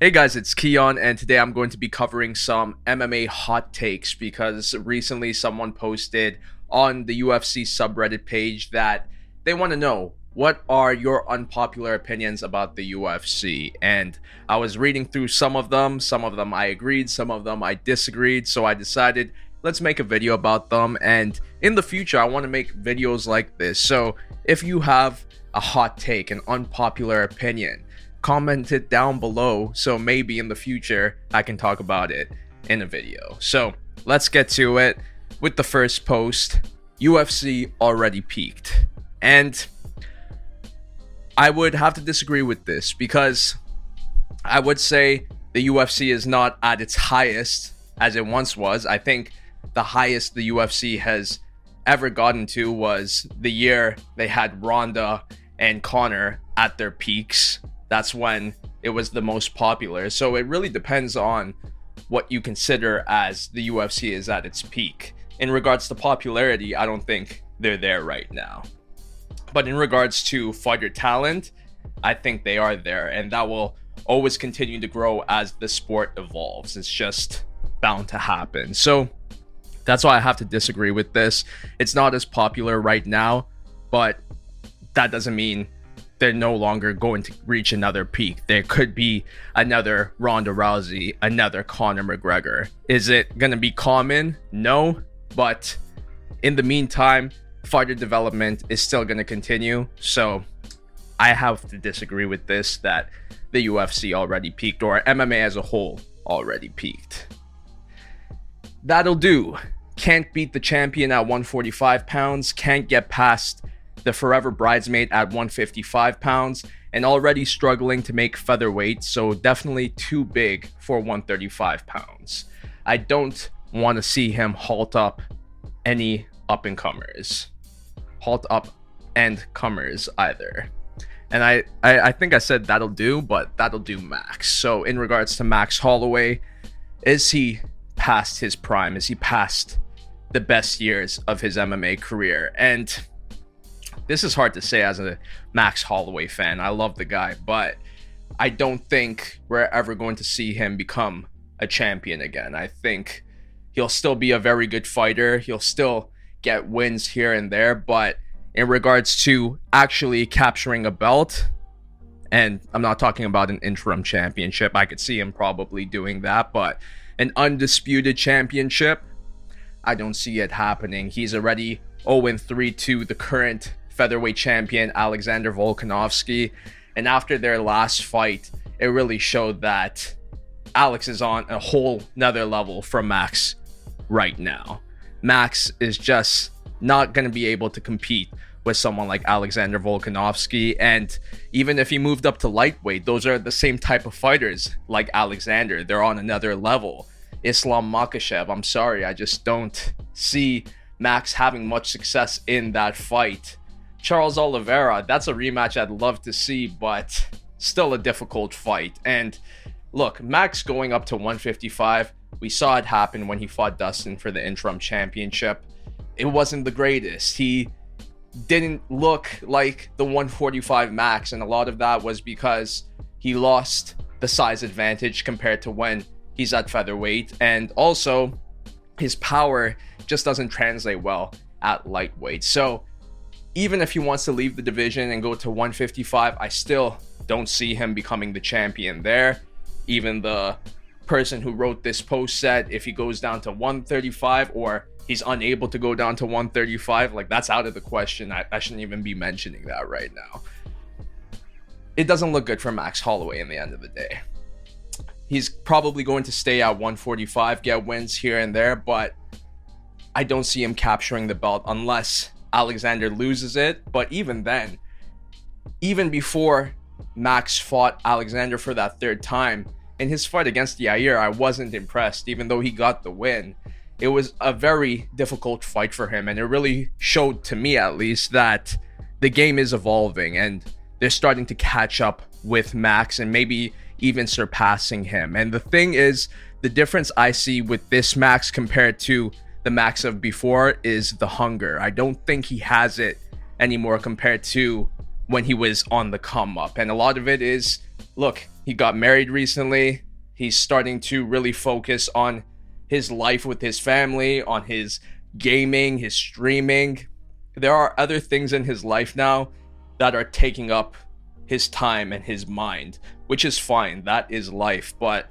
Hey guys, it's Keon, and today I'm going to be covering some MMA hot takes because recently someone posted on the UFC subreddit page that they want to know what are your unpopular opinions about the UFC. And I was reading through some of them, some of them I agreed, some of them I disagreed, so I decided let's make a video about them. And in the future, I want to make videos like this. So if you have a hot take, an unpopular opinion, comment it down below so maybe in the future I can talk about it in a video. So let's get to it with the first post. UFC already peaked. And I would have to disagree with this because I would say the UFC is not at its highest as it once was. I think the highest the UFC has ever gotten to was the year they had Ronda and Conor at their peaks that's when it was the most popular. So it really depends on what you consider as the UFC is at its peak. In regards to popularity, I don't think they're there right now. But in regards to fighter talent, I think they are there, and that will always continue to grow as the sport evolves. It's just bound to happen. So that's why I have to disagree with this. It's not as popular right now, but that doesn't mean they're no longer going to reach another peak. There could be another Ronda Rousey, another Conor McGregor. Is it going to be common? No, but in the meantime, fighter development is still going to continue. So I have to disagree with this that the UFC already peaked or MMA as a whole already peaked. That'll do. Can't beat the champion at 145 pounds, can't get past the forever bridesmaid at 155 pounds, and already struggling to make featherweight, so definitely too big for 135 pounds. I don't want to see him halt up any up and comers, halt up and comers either. And I, I, I think I said that'll do, but that'll do Max. So in regards to Max Holloway, is he past his prime? Is he past the best years of his MMA career? And this is hard to say as a Max Holloway fan. I love the guy, but I don't think we're ever going to see him become a champion again. I think he'll still be a very good fighter. He'll still get wins here and there, but in regards to actually capturing a belt, and I'm not talking about an interim championship, I could see him probably doing that, but an undisputed championship, I don't see it happening. He's already 0 3 to the current featherweight champion Alexander Volkanovski. And after their last fight, it really showed that Alex is on a whole nother level from Max right now. Max is just not going to be able to compete with someone like Alexander Volkanovski. And even if he moved up to lightweight, those are the same type of fighters like Alexander. They're on another level. Islam Makhachev, I'm sorry, I just don't see Max having much success in that fight. Charles Oliveira, that's a rematch I'd love to see, but still a difficult fight. And look, Max going up to 155, we saw it happen when he fought Dustin for the interim championship. It wasn't the greatest. He didn't look like the 145 max, and a lot of that was because he lost the size advantage compared to when he's at featherweight, and also his power just doesn't translate well at lightweight. So even if he wants to leave the division and go to 155, I still don't see him becoming the champion there. Even the person who wrote this post said if he goes down to 135 or he's unable to go down to 135, like that's out of the question. I, I shouldn't even be mentioning that right now. It doesn't look good for Max Holloway in the end of the day. He's probably going to stay at 145, get wins here and there, but I don't see him capturing the belt unless Alexander loses it. But even then, even before Max fought Alexander for that third time, in his fight against Yair, I wasn't impressed, even though he got the win. It was a very difficult fight for him, and it really showed to me, at least, that the game is evolving and they're starting to catch up with Max and maybe even surpassing him. And the thing is, the difference I see with this Max compared to the max of before is the hunger. I don't think he has it anymore compared to when he was on the come up. And a lot of it is look, he got married recently. He's starting to really focus on his life with his family, on his gaming, his streaming. There are other things in his life now that are taking up his time and his mind, which is fine. That is life. But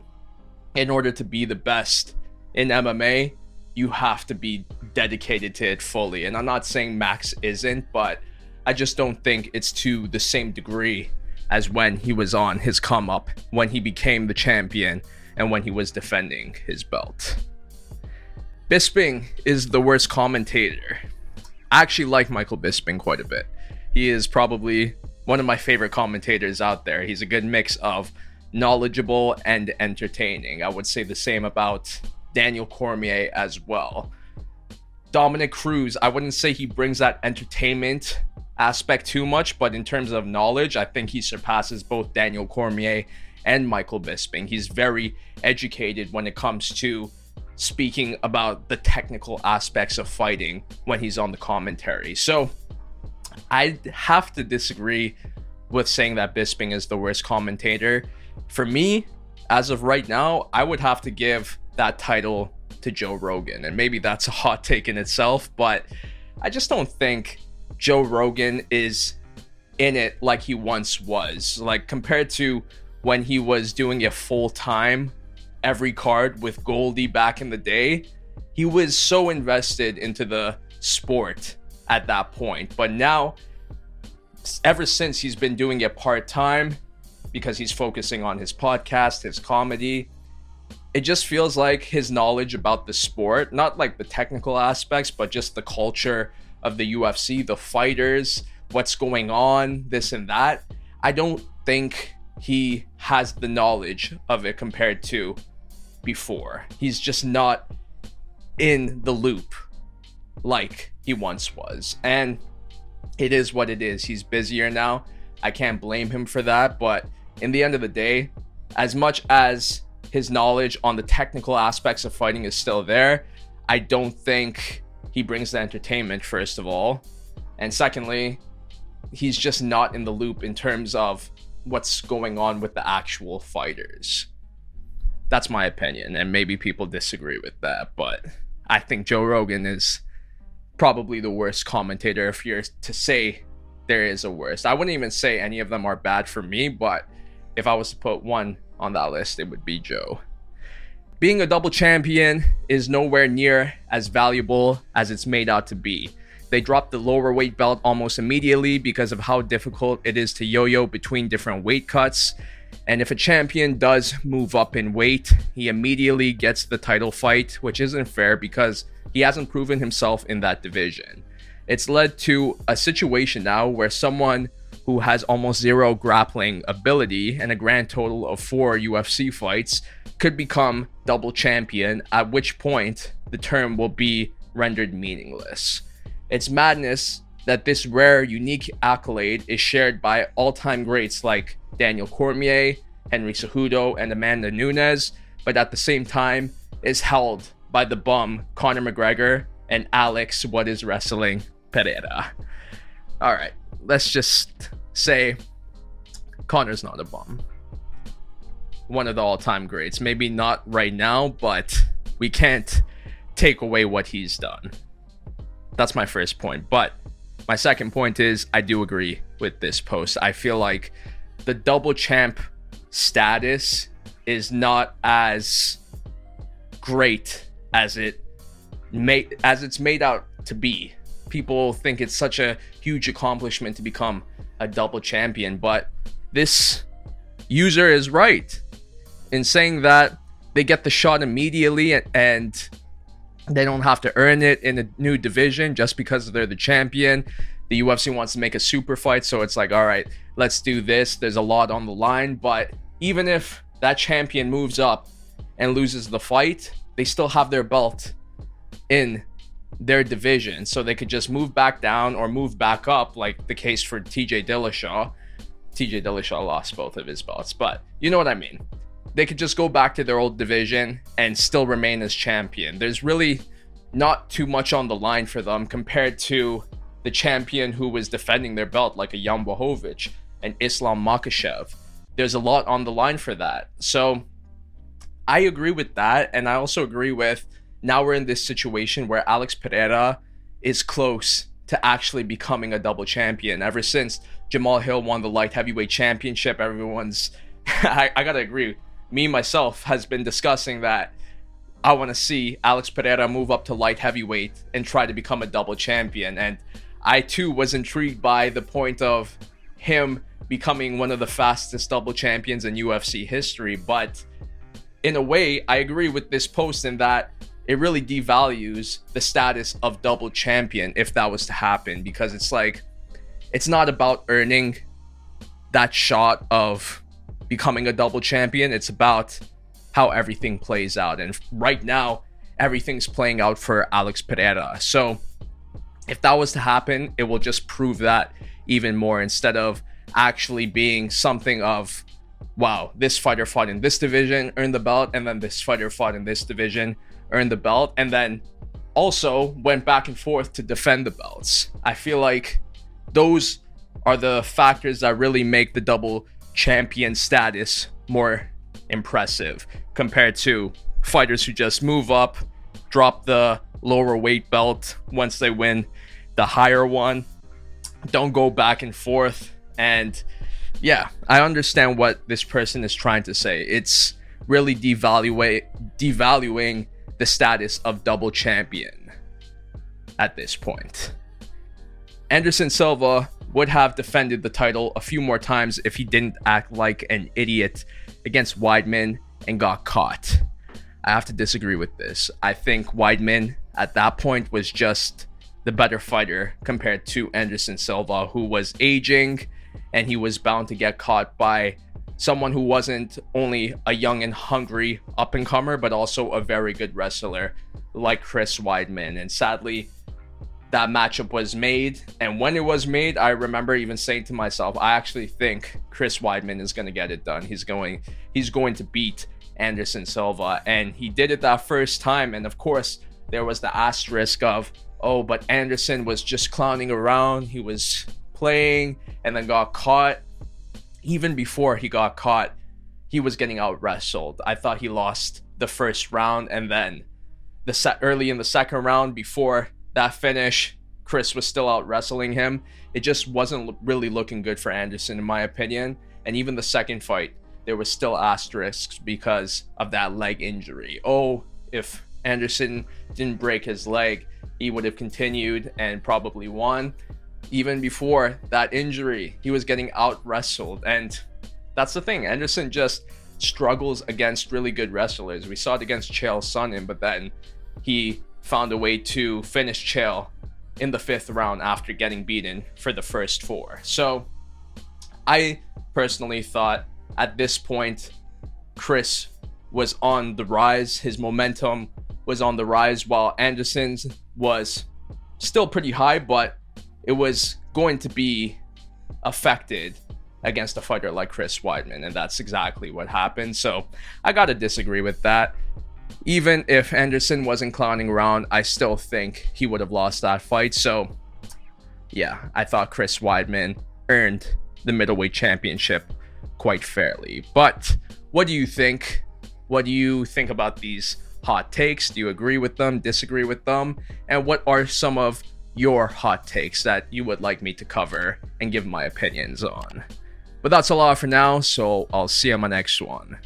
in order to be the best in MMA, you have to be dedicated to it fully. And I'm not saying Max isn't, but I just don't think it's to the same degree as when he was on his come up, when he became the champion, and when he was defending his belt. Bisping is the worst commentator. I actually like Michael Bisping quite a bit. He is probably one of my favorite commentators out there. He's a good mix of knowledgeable and entertaining. I would say the same about Daniel Cormier as well. Dominick Cruz, I wouldn't say he brings that entertainment aspect too much, but in terms of knowledge, I think he surpasses both Daniel Cormier and Michael Bisping. He's very educated when it comes to speaking about the technical aspects of fighting when he's on the commentary. So I have to disagree with saying that Bisping is the worst commentator. For me, as of right now, I would have to give that title to Joe Rogan. And maybe that's a hot take in itself, but I just don't think Joe Rogan is in it like he once was. Like compared to when he was doing it full time every card with Goldie back in the day, he was so invested into the sport at that point. But now, ever since he's been doing it part time, because he's focusing on his podcast, his comedy, it just feels like his knowledge about the sport, not like the technical aspects, but just the culture of the UFC, the fighters, what's going on, this and that. I don't think he has the knowledge of it compared to before. He's just not in the loop like he once was. And it is what it is. He's busier now. I can't blame him for that. But in the end of the day, as much as his knowledge on the technical aspects of fighting is still there, I don't think he brings the entertainment, first of all. And secondly, he's just not in the loop in terms of what's going on with the actual fighters. That's my opinion, and maybe people disagree with that, but I think Joe Rogan is probably the worst commentator if you're to say there is a worst. I wouldn't even say any of them are bad for me, but if I was to put one on that list, it would be Joe. Being a double champion is nowhere near as valuable as it's made out to be. They dropped the lower weight belt almost immediately because of how difficult it is to yo yo between different weight cuts. And if a champion does move up in weight, he immediately gets the title fight, which isn't fair because he hasn't proven himself in that division. It's led to a situation now where someone who has almost zero grappling ability and a grand total of four UFC fights could become double champion, at which point the term will be rendered meaningless. It's madness that this rare, unique accolade is shared by all time greats like Daniel Cormier, Henry Cejudo, and Amanda Nunes, but at the same time is held by the bum Conor McGregor and Alex What is Wrestling Pereira. All right, let's just say Conor's not a bum. One of the all time greats. Maybe not right now, but we can't take away what he's done. That's my first point. But my second point is I do agree with this post. I feel like the double champ status is not as great as it made as it's made out to be. People think it's such a huge accomplishment to become a double champion, but this user is right in saying that they get the shot immediately and they don't have to earn it in a new division just because they're the champion. The UFC wants to make a super fight, so it's like, all right, let's do this. There's a lot on the line, but even if that champion moves up and loses the fight, they still have their belt in their division, so they could just move back down or move back up, like the case for TJ Dillashaw. TJ Dillashaw lost both of his belts, but you know what I mean they could just go back to their old division and still remain as champion. There's really not too much on the line for them compared to the champion who was defending their belt, like a Jan Blachowicz and Islam Makhachev. there's a lot on the line for that. So I agree with that. And I also agree with now we're in this situation where Alex Pereira is close to actually becoming a double champion. Ever since Jamahal Hill won the light heavyweight championship, everyone's, I, I gotta agree, me myself has been discussing that I want to see Alex Pereira move up to light heavyweight and try to become a double champion. And I too was intrigued by the point of him becoming one of the fastest double champions in UFC history. But in a way, I agree with this post in that it really devalues the status of double champion if that was to happen because it's like it's not about earning that shot of becoming a double champion. It's about how everything plays out. And right now everything's playing out for Alex Pereira. So if that was to happen it will just prove that even more instead of actually being something of wow this fighter fought in this division earned the belt and then this fighter fought in this division earned the belt, and then also went back and forth to defend the belts. I feel like those are the factors that really make the double champion status more impressive compared to fighters who just move up, drop the lower weight belt once they win the higher one, don't go back and forth. And yeah, I understand what this person is trying to say. It's really devaluate devaluing the status of double champion at this point. Anderson Silva would have defended the title a few more times if he didn't act like an idiot against Weidman and got caught. I have to disagree with this. I think Weidman at that point was just the better fighter compared to Anderson Silva, who was aging and he was bound to get caught by someone who wasn't only a young and hungry up and comer, but also a very good wrestler like Chris Weidman. And sadly, that matchup was made. And when it was made, I remember even saying to myself, I actually think Chris Weidman is going to get it done. He's going, he's going to beat Anderson Silva. And he did it that first time. And of course, there was the asterisk of, oh, but Anderson was just clowning around. He was playing and then got caught even before he got caught, he was getting out wrestled. I thought he lost the first round, and then the set early in the second round before that finish, Chris was still out wrestling him. It just wasn't really looking good for Anderson, in my opinion. And even the second fight, there was still asterisks because of that leg injury. Oh, if Anderson didn't break his leg, he would have continued and probably won even before that injury, he was getting out wrestled. And that's the thing. Anderson just struggles against really good wrestlers. We saw it against Chael Sonnen, but then he found a way to finish Chael in the fifth round after getting beaten for the first four. So I personally thought at this point, Chris was on the rise. His momentum was on the rise, while Anderson's was still pretty high, but it was going to be affected against a fighter like Chris Weidman, and that's exactly what happened. So I gotta disagree with that. Even if Anderson wasn't clowning around, I still think he would have lost that fight. So yeah, I thought Chris Weidman earned the middleweight championship quite fairly. But what do you think? What do you think about these hot takes? Do you agree with them, disagree with them? And what are some of your hot takes that you would like me to cover and give my opinions on. But that's a lot for now, so I'll see you on my next one.